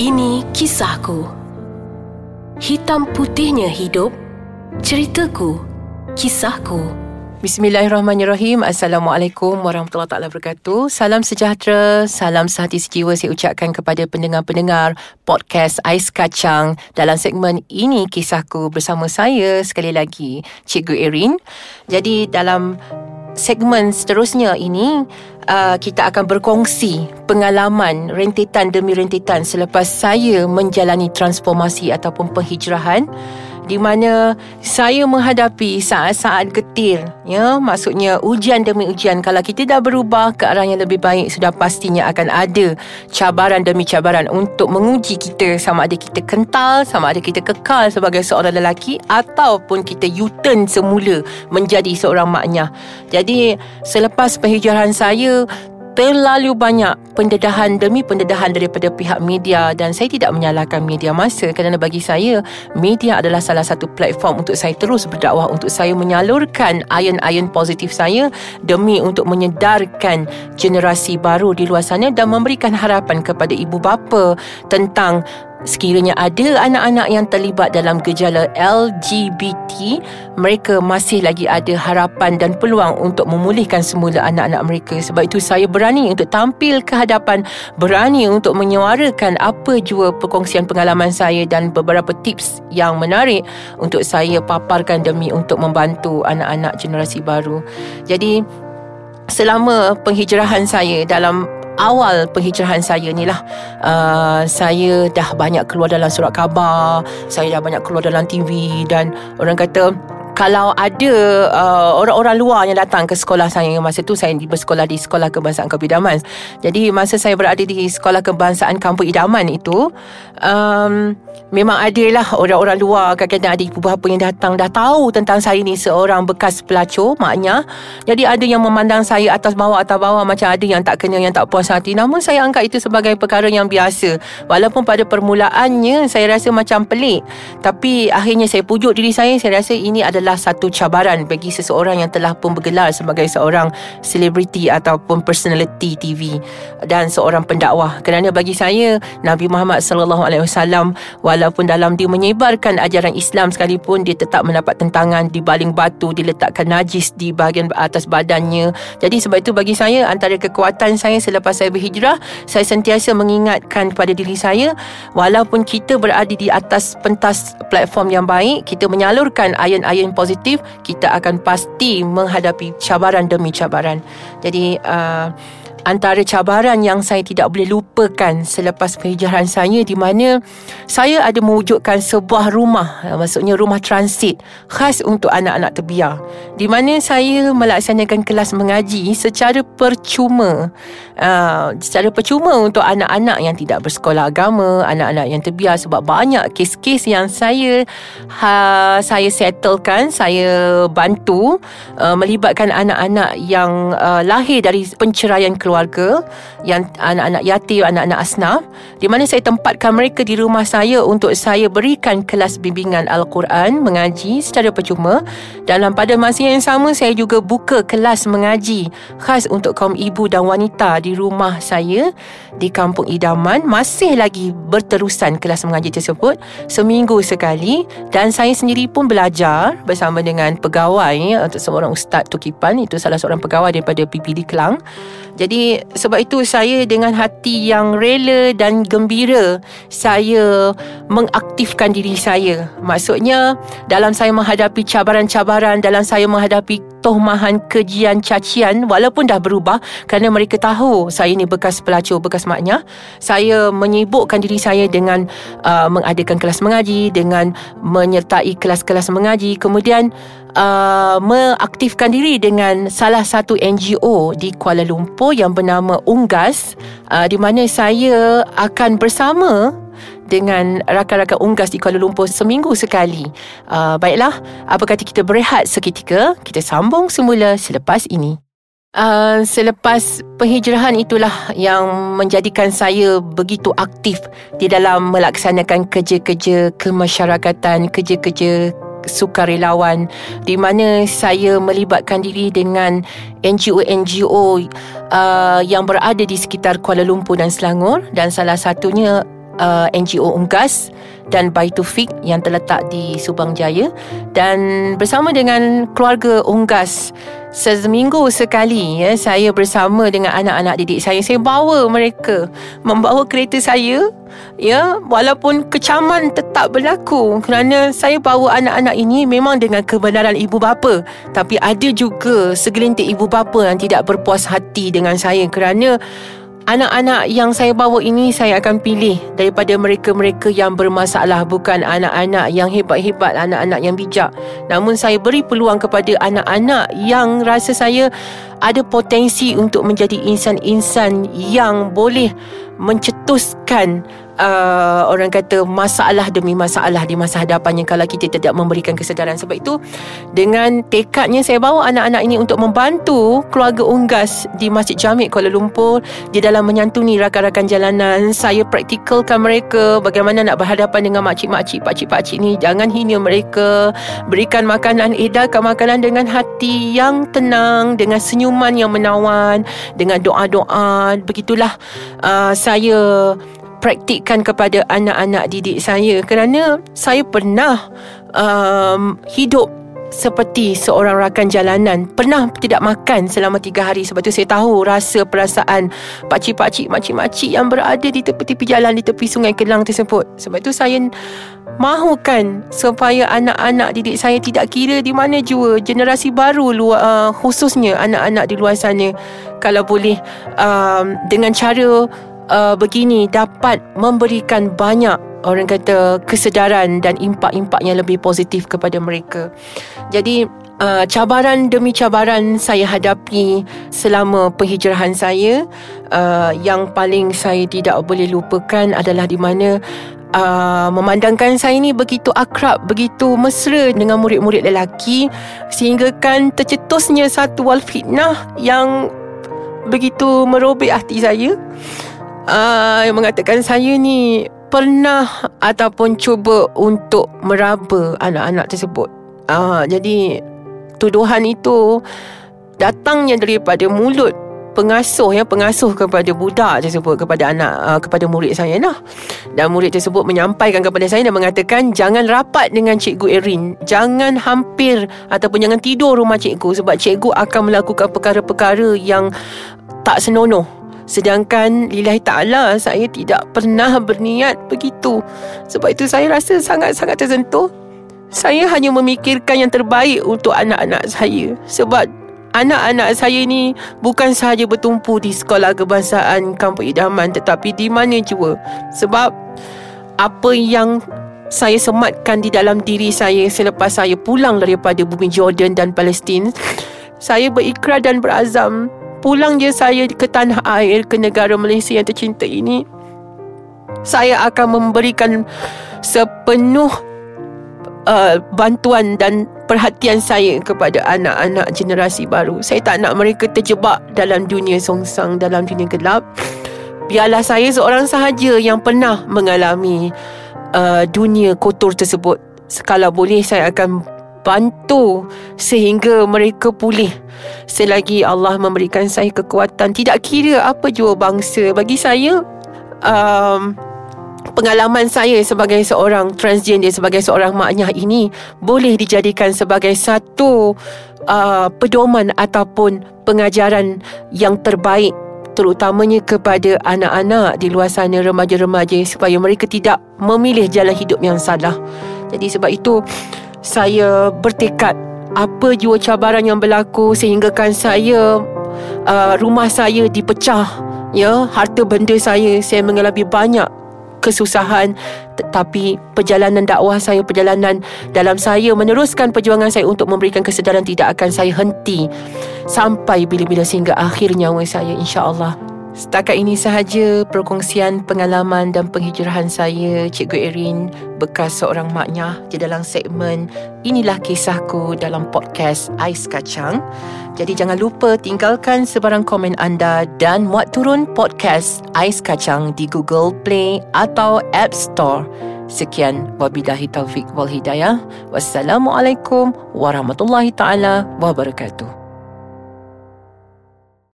Ini kisahku. Hitam putihnya hidup. Ceritaku. Kisahku. Bismillahirrahmanirrahim. Assalamualaikum warahmatullahi taala wabarakatuh. Salam sejahtera, salam sehati sejiwa saya ucapkan kepada pendengar-pendengar podcast Ais Kacang dalam segmen ini kisahku bersama saya sekali lagi Cikgu Erin. Jadi dalam segmen seterusnya ini uh, kita akan berkongsi pengalaman rentetan demi rentetan selepas saya menjalani transformasi ataupun penghijrahan di mana saya menghadapi saat-saat getir ya maksudnya ujian demi ujian. Kalau kita dah berubah ke arah yang lebih baik sudah pastinya akan ada cabaran demi cabaran untuk menguji kita. Sama ada kita kental sama ada kita kekal sebagai seorang lelaki ataupun kita U-turn semula menjadi seorang maknya jadi selepas penghijrahan saya terlalu banyak pendedahan demi pendedahan daripada pihak media dan saya tidak menyalahkan media masa kerana bagi saya media adalah salah satu platform untuk saya terus berdakwah untuk saya menyalurkan iron-iron positif saya demi untuk menyedarkan generasi baru di luar sana dan memberikan harapan kepada ibu bapa tentang Sekiranya ada anak-anak yang terlibat dalam gejala LGBT, mereka masih lagi ada harapan dan peluang untuk memulihkan semula anak-anak mereka. Sebab itu saya berani untuk tampil ke hadapan, berani untuk menyuarakan apa jua perkongsian pengalaman saya dan beberapa tips yang menarik untuk saya paparkan demi untuk membantu anak-anak generasi baru. Jadi selama penghijrahan saya dalam awal penghijrahan saya ni lah. Uh, Saya dah banyak keluar dalam surat khabar Saya dah banyak keluar dalam TV Dan orang kata kalau ada uh, orang-orang luar yang datang ke sekolah saya masa tu saya bersekolah di Sekolah Kebangsaan Kampung Idaman. Jadi masa saya berada di Sekolah Kebangsaan Kampung Idaman itu um, memang adalah orang-orang luar kadang-kadang ada ibu bapa yang datang dah tahu tentang saya ni seorang bekas pelacur maknya. Jadi ada yang memandang saya atas bawah atas bawah macam ada yang tak kena yang tak puas hati. Namun saya anggap itu sebagai perkara yang biasa. Walaupun pada permulaannya saya rasa macam pelik. Tapi akhirnya saya pujuk diri saya saya rasa ini adalah adalah satu cabaran bagi seseorang yang telah pun bergelar sebagai seorang selebriti ataupun personality TV dan seorang pendakwah. Kerana bagi saya Nabi Muhammad sallallahu alaihi wasallam walaupun dalam dia menyebarkan ajaran Islam sekalipun dia tetap mendapat tentangan di baling batu diletakkan najis di bahagian atas badannya. Jadi sebab itu bagi saya antara kekuatan saya selepas saya berhijrah saya sentiasa mengingatkan kepada diri saya walaupun kita berada di atas pentas platform yang baik kita menyalurkan ayat-ayat positif kita akan pasti menghadapi cabaran demi cabaran. Jadi uh, antara cabaran yang saya tidak boleh lupakan selepas penghijrahan saya di mana saya ada mewujudkan sebuah rumah maksudnya rumah transit khas untuk anak-anak terbiar di mana saya melaksanakan kelas mengaji secara percuma. Uh, secara percuma untuk anak-anak yang tidak bersekolah agama anak-anak yang terbiar sebab banyak kes-kes yang saya ha, saya settlekan saya bantu uh, melibatkan anak-anak yang uh, lahir dari penceraian keluarga keluarga yang anak-anak yatim, anak-anak asnaf di mana saya tempatkan mereka di rumah saya untuk saya berikan kelas bimbingan Al-Quran mengaji secara percuma. Dalam pada masa yang sama saya juga buka kelas mengaji khas untuk kaum ibu dan wanita di rumah saya di Kampung Idaman. Masih lagi berterusan kelas mengaji tersebut seminggu sekali. Dan saya sendiri pun belajar bersama dengan pegawai untuk seorang ustaz Tukipan. Itu salah seorang pegawai daripada PPD Kelang jadi sebab itu saya dengan hati yang rela dan gembira saya mengaktifkan diri saya. Maksudnya dalam saya menghadapi cabaran-cabaran, dalam saya menghadapi tohmahan kejian cacian walaupun dah berubah kerana mereka tahu saya ni bekas pelacur, bekas maknya. Saya menyibukkan diri saya dengan uh, mengadakan kelas mengaji, dengan menyertai kelas-kelas mengaji. Kemudian uh, mengaktifkan diri dengan salah satu NGO di Kuala Lumpur yang bernama Unggas uh, di mana saya akan bersama dengan rakan-rakan unggas di Kuala Lumpur seminggu sekali. Uh, baiklah, apa kata kita berehat seketika? Kita sambung semula selepas ini. Uh, selepas penghijrahan itulah yang menjadikan saya begitu aktif di dalam melaksanakan kerja-kerja kemasyarakatan, kerja-kerja sukarelawan di mana saya melibatkan diri dengan NGO-NGO uh, yang berada di sekitar Kuala Lumpur dan Selangor dan salah satunya uh, NGO Unggas dan Baitu Fik yang terletak di Subang Jaya. Dan bersama dengan keluarga Unggas seminggu sekali ya saya bersama dengan anak-anak didik saya. Saya bawa mereka membawa kereta saya ya walaupun kecaman tetap berlaku. Kerana saya bawa anak-anak ini memang dengan kebenaran ibu bapa. Tapi ada juga segelintir ibu bapa yang tidak berpuas hati dengan saya. Kerana Anak-anak yang saya bawa ini saya akan pilih daripada mereka-mereka yang bermasalah bukan anak-anak yang hebat-hebat, anak-anak yang bijak. Namun saya beri peluang kepada anak-anak yang rasa saya ada potensi untuk menjadi insan-insan yang boleh mencetuskan uh, orang kata masalah demi masalah di masa hadapannya kalau kita tidak memberikan kesedaran. Sebab itu dengan tekadnya saya bawa anak-anak ini untuk membantu keluarga unggas di Masjid Jamik Kuala Lumpur di dalam menyantuni rakan-rakan jalanan saya praktikalkan mereka bagaimana nak berhadapan dengan makcik-makcik pakcik-pakcik ni. Jangan hina mereka. Berikan makanan edarkan makanan dengan hati yang tenang dengan senyuman yang menawan dengan doa-doa. Begitulah uh, saya praktikkan kepada anak-anak didik saya kerana saya pernah um, hidup seperti seorang rakan jalanan. Pernah tidak makan selama tiga hari. Sebab tu saya tahu rasa perasaan Pakcik-pakcik, makcik-makcik yang berada di tepi-tepi jalan Di tepi sungai Kelang tersebut. Sebab tu saya mahukan Supaya anak-anak didik saya tidak kira di mana jua. Generasi baru luar, uh, khususnya anak-anak di luar sana. Kalau boleh um, dengan cara uh, begini dapat memberikan banyak orang kata kesedaran dan impak-impak yang lebih positif kepada mereka. Jadi uh, cabaran demi cabaran saya hadapi selama penghijrahan saya uh, yang paling saya tidak boleh lupakan adalah di mana Uh, memandangkan saya ni begitu akrab, begitu mesra dengan murid-murid lelaki sehingga kan tercetusnya satu wal fitnah yang begitu merobek hati saya uh, yang mengatakan saya ni pernah ataupun cuba untuk meraba anak-anak tersebut. Uh, jadi tuduhan itu datangnya daripada mulut pengasuh ya pengasuh kepada budak tersebut kepada anak uh, kepada murid saya lah. Dan murid tersebut menyampaikan kepada saya dan mengatakan jangan rapat dengan cikgu Erin. Jangan hampir ataupun jangan tidur rumah cikgu sebab cikgu akan melakukan perkara-perkara yang tak senonoh Sedangkan lillahi ta'ala saya tidak pernah berniat begitu. Sebab itu saya rasa sangat-sangat tersentuh. Saya hanya memikirkan yang terbaik untuk anak-anak saya. Sebab anak-anak saya ni bukan sahaja bertumpu di sekolah kebangsaan Kampung Idaman tetapi di mana jua. Sebab apa yang saya sematkan di dalam diri saya selepas saya pulang daripada bumi Jordan dan Palestin, saya berikrar dan berazam pulang je saya ke tanah air ke negara Malaysia yang tercinta ini saya akan memberikan sepenuh uh, bantuan dan perhatian saya kepada anak-anak generasi baru. Saya tak nak mereka terjebak dalam dunia songsang dalam dunia gelap. Biarlah saya seorang sahaja yang pernah mengalami uh, dunia kotor tersebut. Sekala boleh saya akan bantu sehingga mereka pulih selagi Allah memberikan saya kekuatan tidak kira apa jua bangsa bagi saya um, pengalaman saya sebagai seorang transgender sebagai seorang maknya ini boleh dijadikan sebagai satu uh, pedoman ataupun pengajaran yang terbaik terutamanya kepada anak-anak di luar sana remaja-remaja supaya mereka tidak memilih jalan hidup yang salah. Jadi sebab itu saya bertekad apa jua cabaran yang berlaku sehinggakan saya uh, rumah saya dipecah ya. Harta benda saya saya mengalami banyak kesusahan. Tetapi perjalanan dakwah saya perjalanan dalam saya meneruskan perjuangan saya untuk memberikan kesedaran tidak akan saya henti sampai bila-bila sehingga akhir nyawa saya insya-Allah Setakat ini sahaja perkongsian pengalaman dan penghijrahan saya Cikgu Erin bekas seorang maknya di dalam segmen Inilah Kisahku dalam podcast Ais Kacang. Jadi jangan lupa tinggalkan sebarang komen anda dan muat turun podcast Ais Kacang di Google Play atau App Store. Sekian wabillahi taufik wal hidayah. Wassalamualaikum warahmatullahi taala wabarakatuh.